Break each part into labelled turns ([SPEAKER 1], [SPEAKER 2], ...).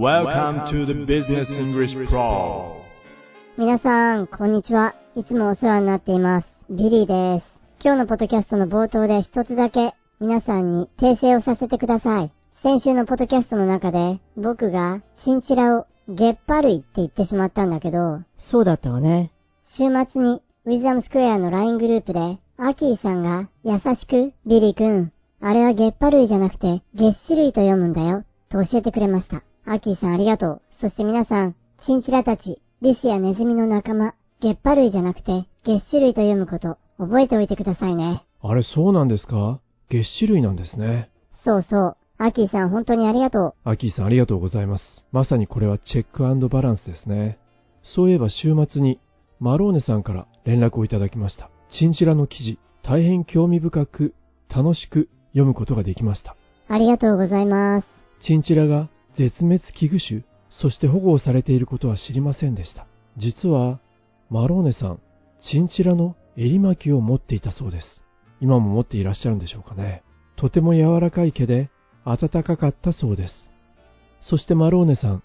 [SPEAKER 1] Welcome to the Business English Pro
[SPEAKER 2] 皆さん、こんにちは。いつもお世話になっています。ビリーです。今日のポッドキャストの冒頭で一つだけ皆さんに訂正をさせてください。先週のポッドキャストの中で僕がチンチラをゲッパ類って言ってしまったんだけど、
[SPEAKER 3] そうだったわね。
[SPEAKER 2] 週末に Wisdom Square の LINE グループでアキーさんが優しくビリー君、あれはゲッパ類じゃなくて月種類と読むんだよと教えてくれました。アキーさんありがとう。そして皆さん、チンチラたち、リスやネズミの仲間、ゲッパ類じゃなくて月種類と読むこと覚えておいてくださいね。
[SPEAKER 4] あれ、そうなんですか？月種類なんですね。
[SPEAKER 2] そうそう。アキーさん本当にありがと
[SPEAKER 4] アキーさんありがとうございます。まさにこれはチェックバランスですね。そういえば週末にマローネさんから連絡をいただきました。チンチラの記事、大変興味深く、楽しく読むことができました。
[SPEAKER 2] う。ありがとうございます。
[SPEAKER 4] チンチラが絶滅危惧種、そして保護をされていることは知りませんでした。実は、マローネさん、チンチラの襟巻きを持っていたそうです。今も持っていらっしゃるんでしょうかね。とても柔らかい毛で暖かかったそうです。そしてマローネさん、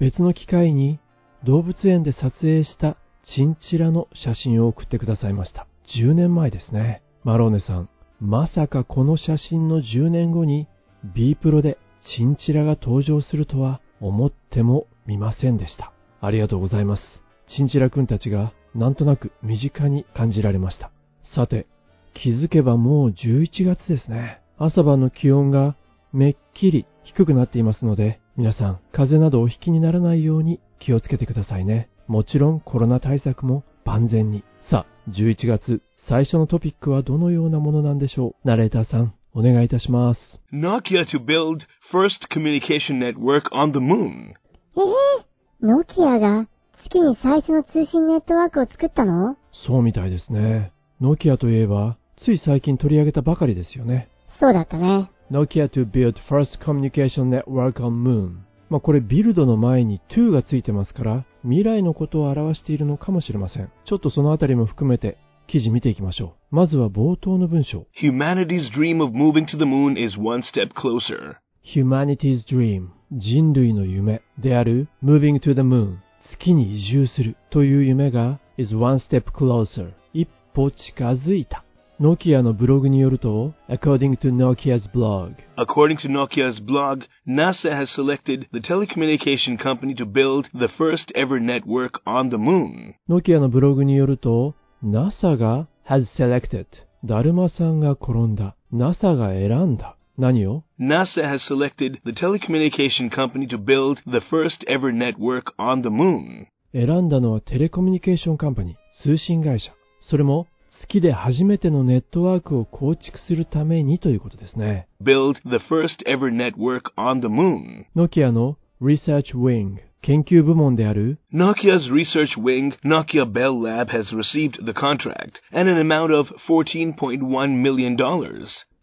[SPEAKER 4] 別の機会に動物園で撮影したチンチラの写真を送ってくださいました。10年前ですね。マローネさん、まさかこの写真の10年後に B プロでチンチラが登場するとは思ってもみませんでした。ありがとうございます。チンチラくんたちがなんとなく身近に感じられました。さて、気づけばもう11月ですね。朝晩の気温がめっきり低くなっていますので、皆さん風邪などお引きにならないように気をつけてくださいね。もちろんコロナ対策も万全に。さあ、11月最初のトピックはどのようなものなんでしょう？ナレーターさん、お願いいたします。
[SPEAKER 1] Nokia to build first communication network on the moon.
[SPEAKER 2] ええノキアが月に最初の通信ネットワークを作ったの？
[SPEAKER 4] そうみたいですね。ノキアといえば、つい最近取り上げたばかりですよね。
[SPEAKER 2] そうだったね。
[SPEAKER 4] Nokia to build first communication network on moon. まあこれビルドの前に to がついてますから、未来のことを表しているのかもしれません。ちょっとそのあたりも含めて記事見ていきましょう。まずは冒頭の文章。
[SPEAKER 1] Humanity's dream of moving to the moon is one step closer.
[SPEAKER 4] Humanity's dream 人類の夢である moving to the moon 月に移住するという夢が is one step closer 一歩近づいた。ノキアのブログによると according to Nokia's blog
[SPEAKER 1] According to Nokia's blog, NASA has selected the telecommunication company to build the first ever network on the moon.
[SPEAKER 4] ノキアのブログによると NASA が has selected だるまさんが転んだ NASA が選んだ何を
[SPEAKER 1] NASA has selected the telecommunication company to build the first ever network on the moon.
[SPEAKER 4] 選んだのはテレコミュニケーションカンパニー通信会社それも月で初めてのネットワークを構築するためにということですね
[SPEAKER 1] Build the first ever network on the moon.
[SPEAKER 4] ノキアの Research Wing 研究部門である
[SPEAKER 1] Nokia's research wing, Nokia Bell Lab, has received the contract and an amount of $14.1 million.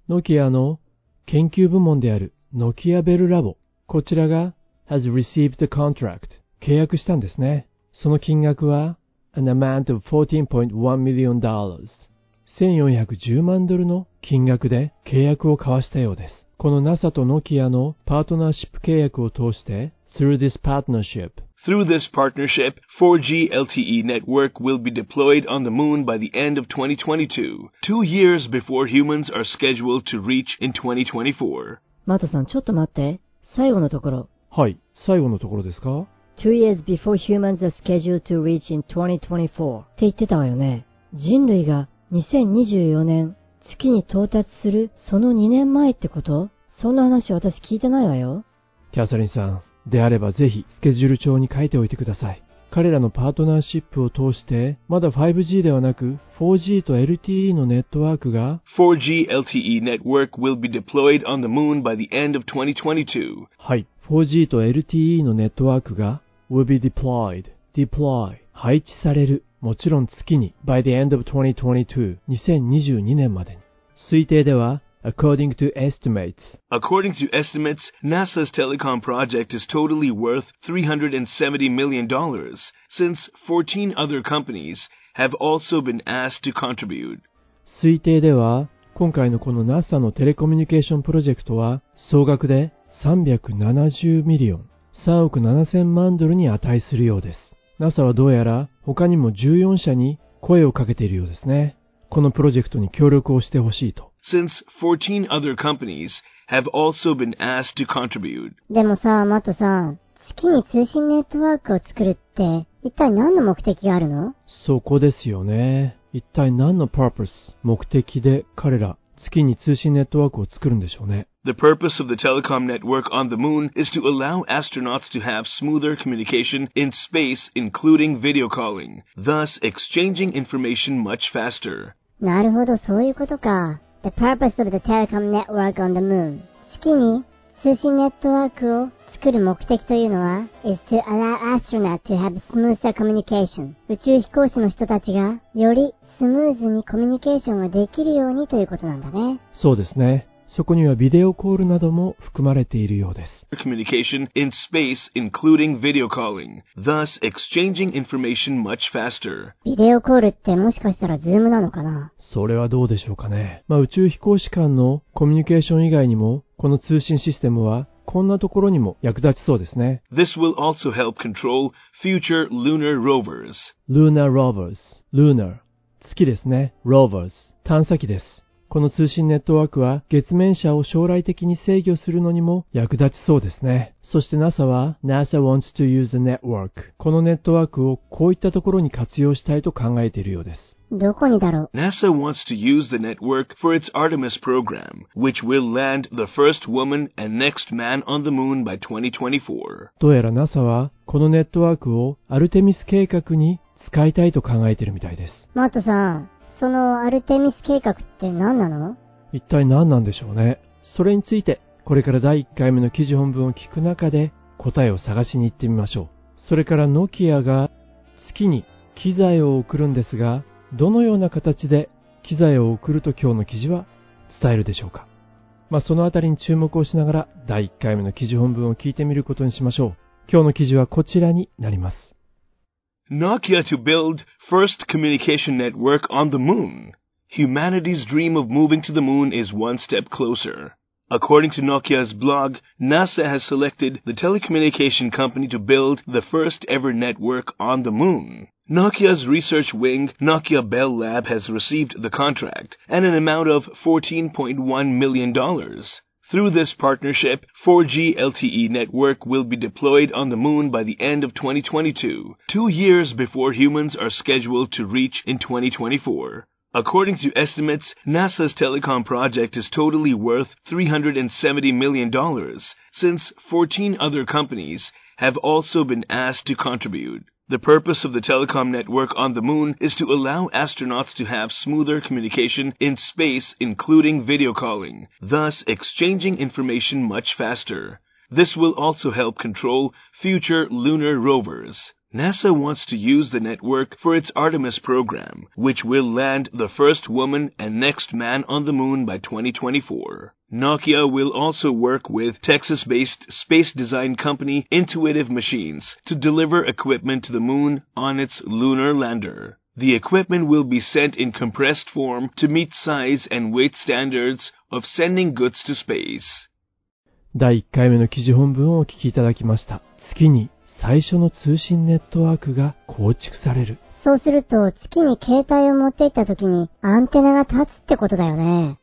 [SPEAKER 4] ノキアの研究部門であるノキアベルラボこちらが has received the contract 契約したんですねその金額は an amount of $14.1 million 1410万ドルの金額で契約を交わしたようですこの NASA とノキアのパートナーシップ契約を通して through this partnership
[SPEAKER 1] Through this partnership, 4G LTE network will be deployed on the moon by the end of 2022, two years before humans are scheduled to reach in 2024.
[SPEAKER 3] マトさん、ちょっと待って。最後のところ。
[SPEAKER 4] はい最後のところですか
[SPEAKER 3] Two years before humans are scheduled to reach in 2024って言ってたわよね。人類が2024年月に到達するその2年前ってことそんな話私聞いてないわよ。
[SPEAKER 4] キャサリンさん、であればぜひスケジュール帳に書いておいてください。彼らのパートナーシップを通して、まだ 5G ではなく 4G と LTE のネットワークが
[SPEAKER 1] 4G LTE network will be deployed on the moon by the end of 2022.
[SPEAKER 4] はい。4G と LTE のネットワークが will be deployed, deploy, 配置される。もちろん月に by the end of 2022、2022年までに。推定では according to estimates,
[SPEAKER 1] According to estimates, NASA's telecom project is totally worth $370 million, since 14 other companies have also been asked to contribute.
[SPEAKER 4] 推定では今回のこの NASA のテレコミュニケーションプロジェクトは総額で370ミリオン3億7000万ドルに値するようです。NASA はどうやら他にも14社に声をかけているようですね。このプロジェクトに協力をしてほしいと。
[SPEAKER 1] since 14 other companies have also been asked to contribute.
[SPEAKER 2] でもさ、マットさん、月に通信ネットワークを作るって、一体何の目的があるの
[SPEAKER 4] そこですよね。一体何の purpose、目的で彼ら月に通信ネットワークを作るんでしょうね。
[SPEAKER 1] The purpose of the telecom network on the moon is to allow astronauts to have smoother communication in space, including video calling, thus exchanging information much faster.
[SPEAKER 2] なるほど、そういうことか。 The purpose of the telecom network on the moon. 月に通信ネットワークを作る目的というのは is to allow astronauts to have smoother communication. 宇宙飛行士の人たちがよりスムーズにコミュニケーションができるようにということなんだね。
[SPEAKER 4] そうですね。そこにはビデオコールなども含まれているようです。
[SPEAKER 2] ビデオコールってもしかしたらズームなのかな？
[SPEAKER 4] それはどうでしょうかね。まあ宇宙飛行士間のコミュニケーション以外にも、この通信システムはこんなところにも役立ちそうですね。
[SPEAKER 1] This Lunar
[SPEAKER 4] rovers.Lunar. 月ですね。Rovers. 探査機です。この通信ネットワークは月面車を将来的に制御するのにも役立ちそうですね。そして NASA は NASA wants to use the network このネットワークをこういったところに活用したいと考えているようです。
[SPEAKER 2] どこにだろう
[SPEAKER 1] NASA wants to use the network for its Artemis program, which will land the first woman and next man on the moon by 2024.
[SPEAKER 4] どうやら NASA はこのネットワークをアルテミス計画に使いたいと考えているみたいです。
[SPEAKER 2] マットさん、そのアルテミス計画って何なの？
[SPEAKER 4] 一体何なんでしょうね。それについて、これから第1回目の記事本文を聞く中で答えを探しに行ってみましょう。それからノキアが月に機材を送るんですが、どのような形で機材を送ると今日の記事は伝えるでしょうか。まあ、そのあたりに注目をしながら第1回目の記事本文を聞いてみることにしましょう。今日の記事はこちらになります。
[SPEAKER 1] Nokia to build first communication network on the moon. Humanity's dream of moving to the moon is one step closer. According to Nokia's blog, NASA has selected the telecommunication company to build the first ever network on the moon. Nokia's research wing, Nokia Bell Lab, has received the contract and an amount of $14.1 million. Through this partnership, 4G LTE network will be deployed on the moon by the end of 2022, two years before humans are scheduled to reach in 2024. According to estimates, NASA's telecom project is totally worth $370 million, since 14 other companies have also been asked to contribute. The purpose of the telecom network on the moon is to allow astronauts to have smoother communication in space, including video calling, thus exchanging information much faster. This will also help control future lunar rovers. NASA wants to use the network for its Artemis program, which will land the first woman and next man on the moon by 2024. Nokia will also work with Texas-based space design company Intuitive Machines to deliver equipment to the moon on its lunar lander. The equipment will be sent in compressed form to meet size and weight standards of sending goods to space.
[SPEAKER 4] 第1回目の記事本文をお聞きいただきました。月に最初の通信ネットワークが構築される。
[SPEAKER 2] そうすると、月に携帯を持って行った時にアンテナが立つってことだよね。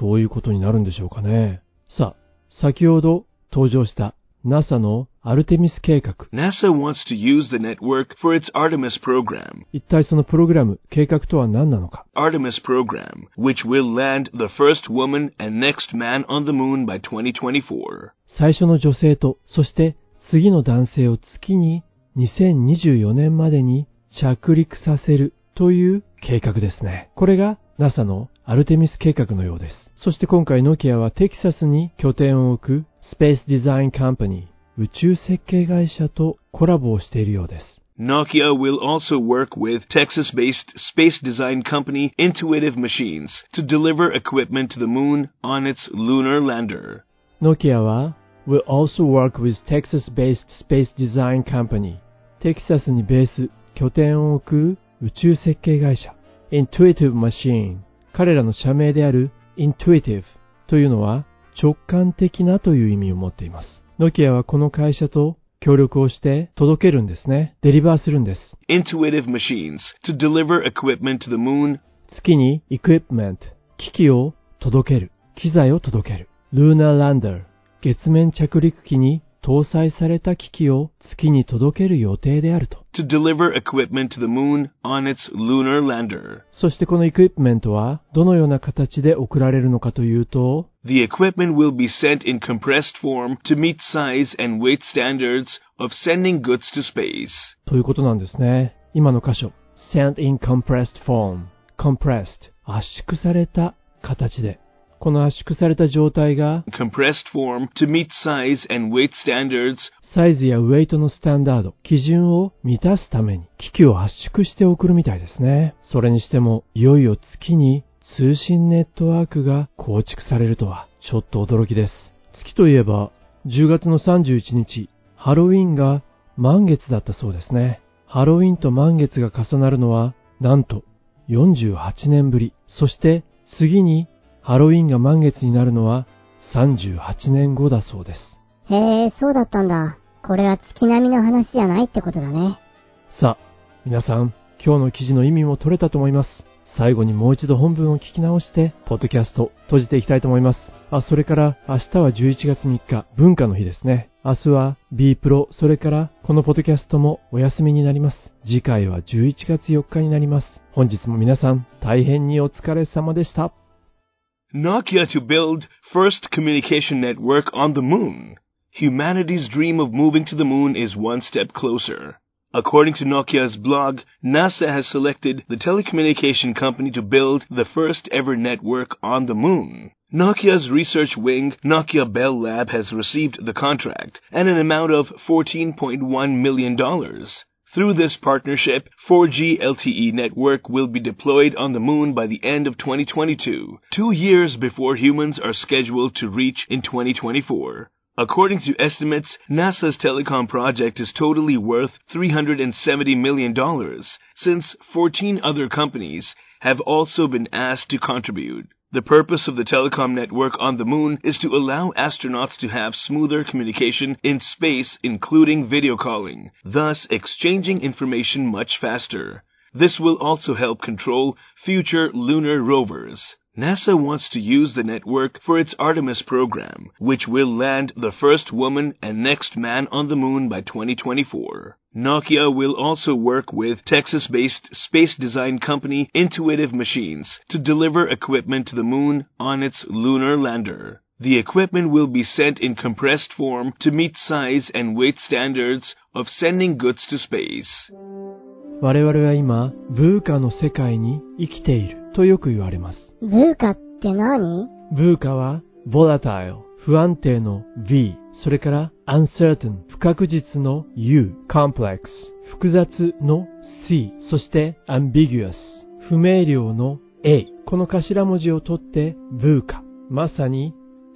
[SPEAKER 4] そういうことになるんでしょうかね。さあ、先ほど登場した NASA のアルテミス計画。
[SPEAKER 1] NASA wants to use the network for its Artemis program.
[SPEAKER 4] 一体そのプログラム、計画とは何なのか。
[SPEAKER 1] Artemis program, which will land the first woman and next man on the moon by 2024.
[SPEAKER 4] 最初の女性と、そして次の男性を月に2024年までに着陸させるという計画ですね。これが NASA のアルテミス計画のようです。そして今回ノキアはテキサスに拠点を置くスペースデザインカンパニー宇宙設計会社とコラボをしているようです。
[SPEAKER 1] Nokia will also work with Texas-based space design company Intuitive Machines to deliver equipment to the moon on its lunar lander.
[SPEAKER 4] ノキアは will also work with Texas-based space design company テキサスにベース、拠点を置く宇宙設計会社 Intuitive Machine 彼らの社名である Intuitive というのは 直感的なという意味を持っています。ノキアはこの会社と協力をして届けるんですね。デリバーするんです。
[SPEAKER 1] Intuitive machines to deliver equipment to the moon
[SPEAKER 4] 月に equipment 機器を届ける。機材を届ける。Lunar Lander 月面着陸機に搭載された機器を月に届ける予定であると。
[SPEAKER 1] to deliver equipment to the moon on its lunar lander.
[SPEAKER 4] そしてこの equipment はどのような形で送られるのかというと、
[SPEAKER 1] The equipment will be sent in compressed form to meet size and weight standards of sending goods to space.
[SPEAKER 4] ということなんですね。今の箇所。sent in compressed form. compressed. 圧縮された形で。この圧縮された状態が
[SPEAKER 1] Compressed form to meet size and weight standards
[SPEAKER 4] サイズやウェイトのスタンダード、基準を満たすために機器を圧縮して送るみたいですね。それにしても、いよいよ月に通信ネットワークが構築されるとは、ちょっと驚きです。月といえば、10月の31日、ハロウィンが満月だったそうですね。ハロウィンと満月が重なるのは、なんと48年ぶり。そして次にハロウィンが満月になるのは38年後だそうです。
[SPEAKER 2] へえ、そうだったんだ。これは月並みの話じゃないってことだね。
[SPEAKER 4] さあ、皆さん、今日の記事の意味も取れたと思います。最後にもう一度本文を聞き直して、ポッドキャスト閉じていきたいと思います。あ、それから明日は11月3日、文化の日ですね。明日は B プロ、それからこのポッドキャストもお休みになります。次回は11月4日になります。本日も皆さん、大変にお疲れ様でした。
[SPEAKER 1] Nokia to build first communication network on the moon. Humanity's dream of moving to the moon is one step closer. According to Nokia's blog, NASA has selected the telecommunication company to build the first ever network on the moon. Nokia's research wing, Nokia Bell Lab, has received the contract and an amount of $14.1 million. Through this partnership, 4G LTE network will be deployed on the moon by the end of 2022, two years before humans are scheduled to reach in 2024. According to estimates, NASA's telecom project is totally worth $370 million, since 14 other companies have also been asked to contribute. The purpose of the telecom network on the moon is to allow astronauts to have smoother communication in space, including video calling, thus exchanging information much faster. This will also help control future lunar rovers. NASA wants to use the network for its Artemis program, which will land the first woman and next man on the moon by 2024. Nokia will also work with Texas-based space design company Intuitive Machines to deliver equipment to the moon on its lunar lander. The equipment will be sent in compressed form to meet size and weight standards of sending goods to space.
[SPEAKER 4] 我々は今、ブーカの世界に生きているとよく言われます。
[SPEAKER 2] ブーカって何
[SPEAKER 4] ブーカは volatile 不安定の V それから uncertain 不確実の U complex 複雑の C そして ambiguous 不明瞭の A この頭文字を取ってブーカ。まさに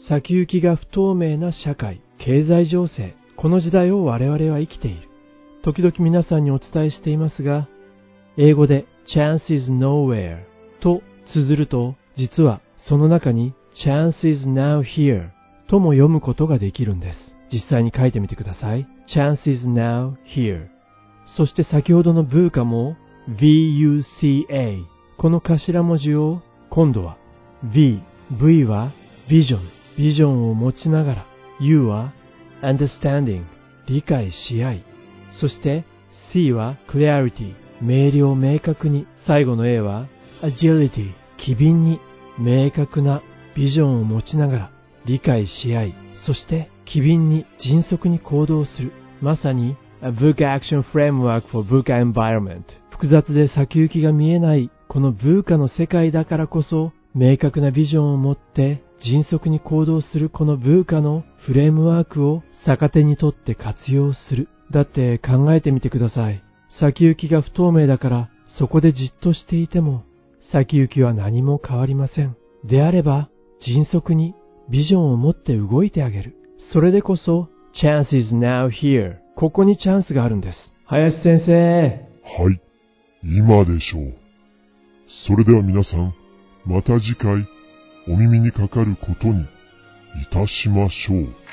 [SPEAKER 4] 先行きが不透明な社会経済情勢。この時代を我々は生きている。時々皆さんにお伝えしていますが英語で chance is nowhere と綴ると、実はその中に chance is now here とも読むことができるんです。実際に書いてみてください。chance is now here. そして先ほどのブーカも VUCA この頭文字を今度は V、V は vision ビジョンを持ちながら。U は understanding 理解し合い。そして C は clarity 明瞭明確に。最後の A は agility 機敏に。明確なビジョンを持ちながら。理解し合い。そして機敏に迅速に行動するまさに A VUCA Action Framework for VUCA Environment 複雑で先行きが見えないこの VUCA の世界だからこそ明確なビジョンを持って迅速に行動するこの VUCA のフレームワークを逆手にとって活用するだって考えてみてください先行きが不透明だからそこでじっとしていても先行きは何も変わりません。であれば、迅速にビジョンを持って動いてあげる。それでこそ、chance is now here. ここにチャンスがあるんです。林先生。
[SPEAKER 5] はい、今でしょう。それでは皆さん、また次回、お耳にかかることにいたしましょう。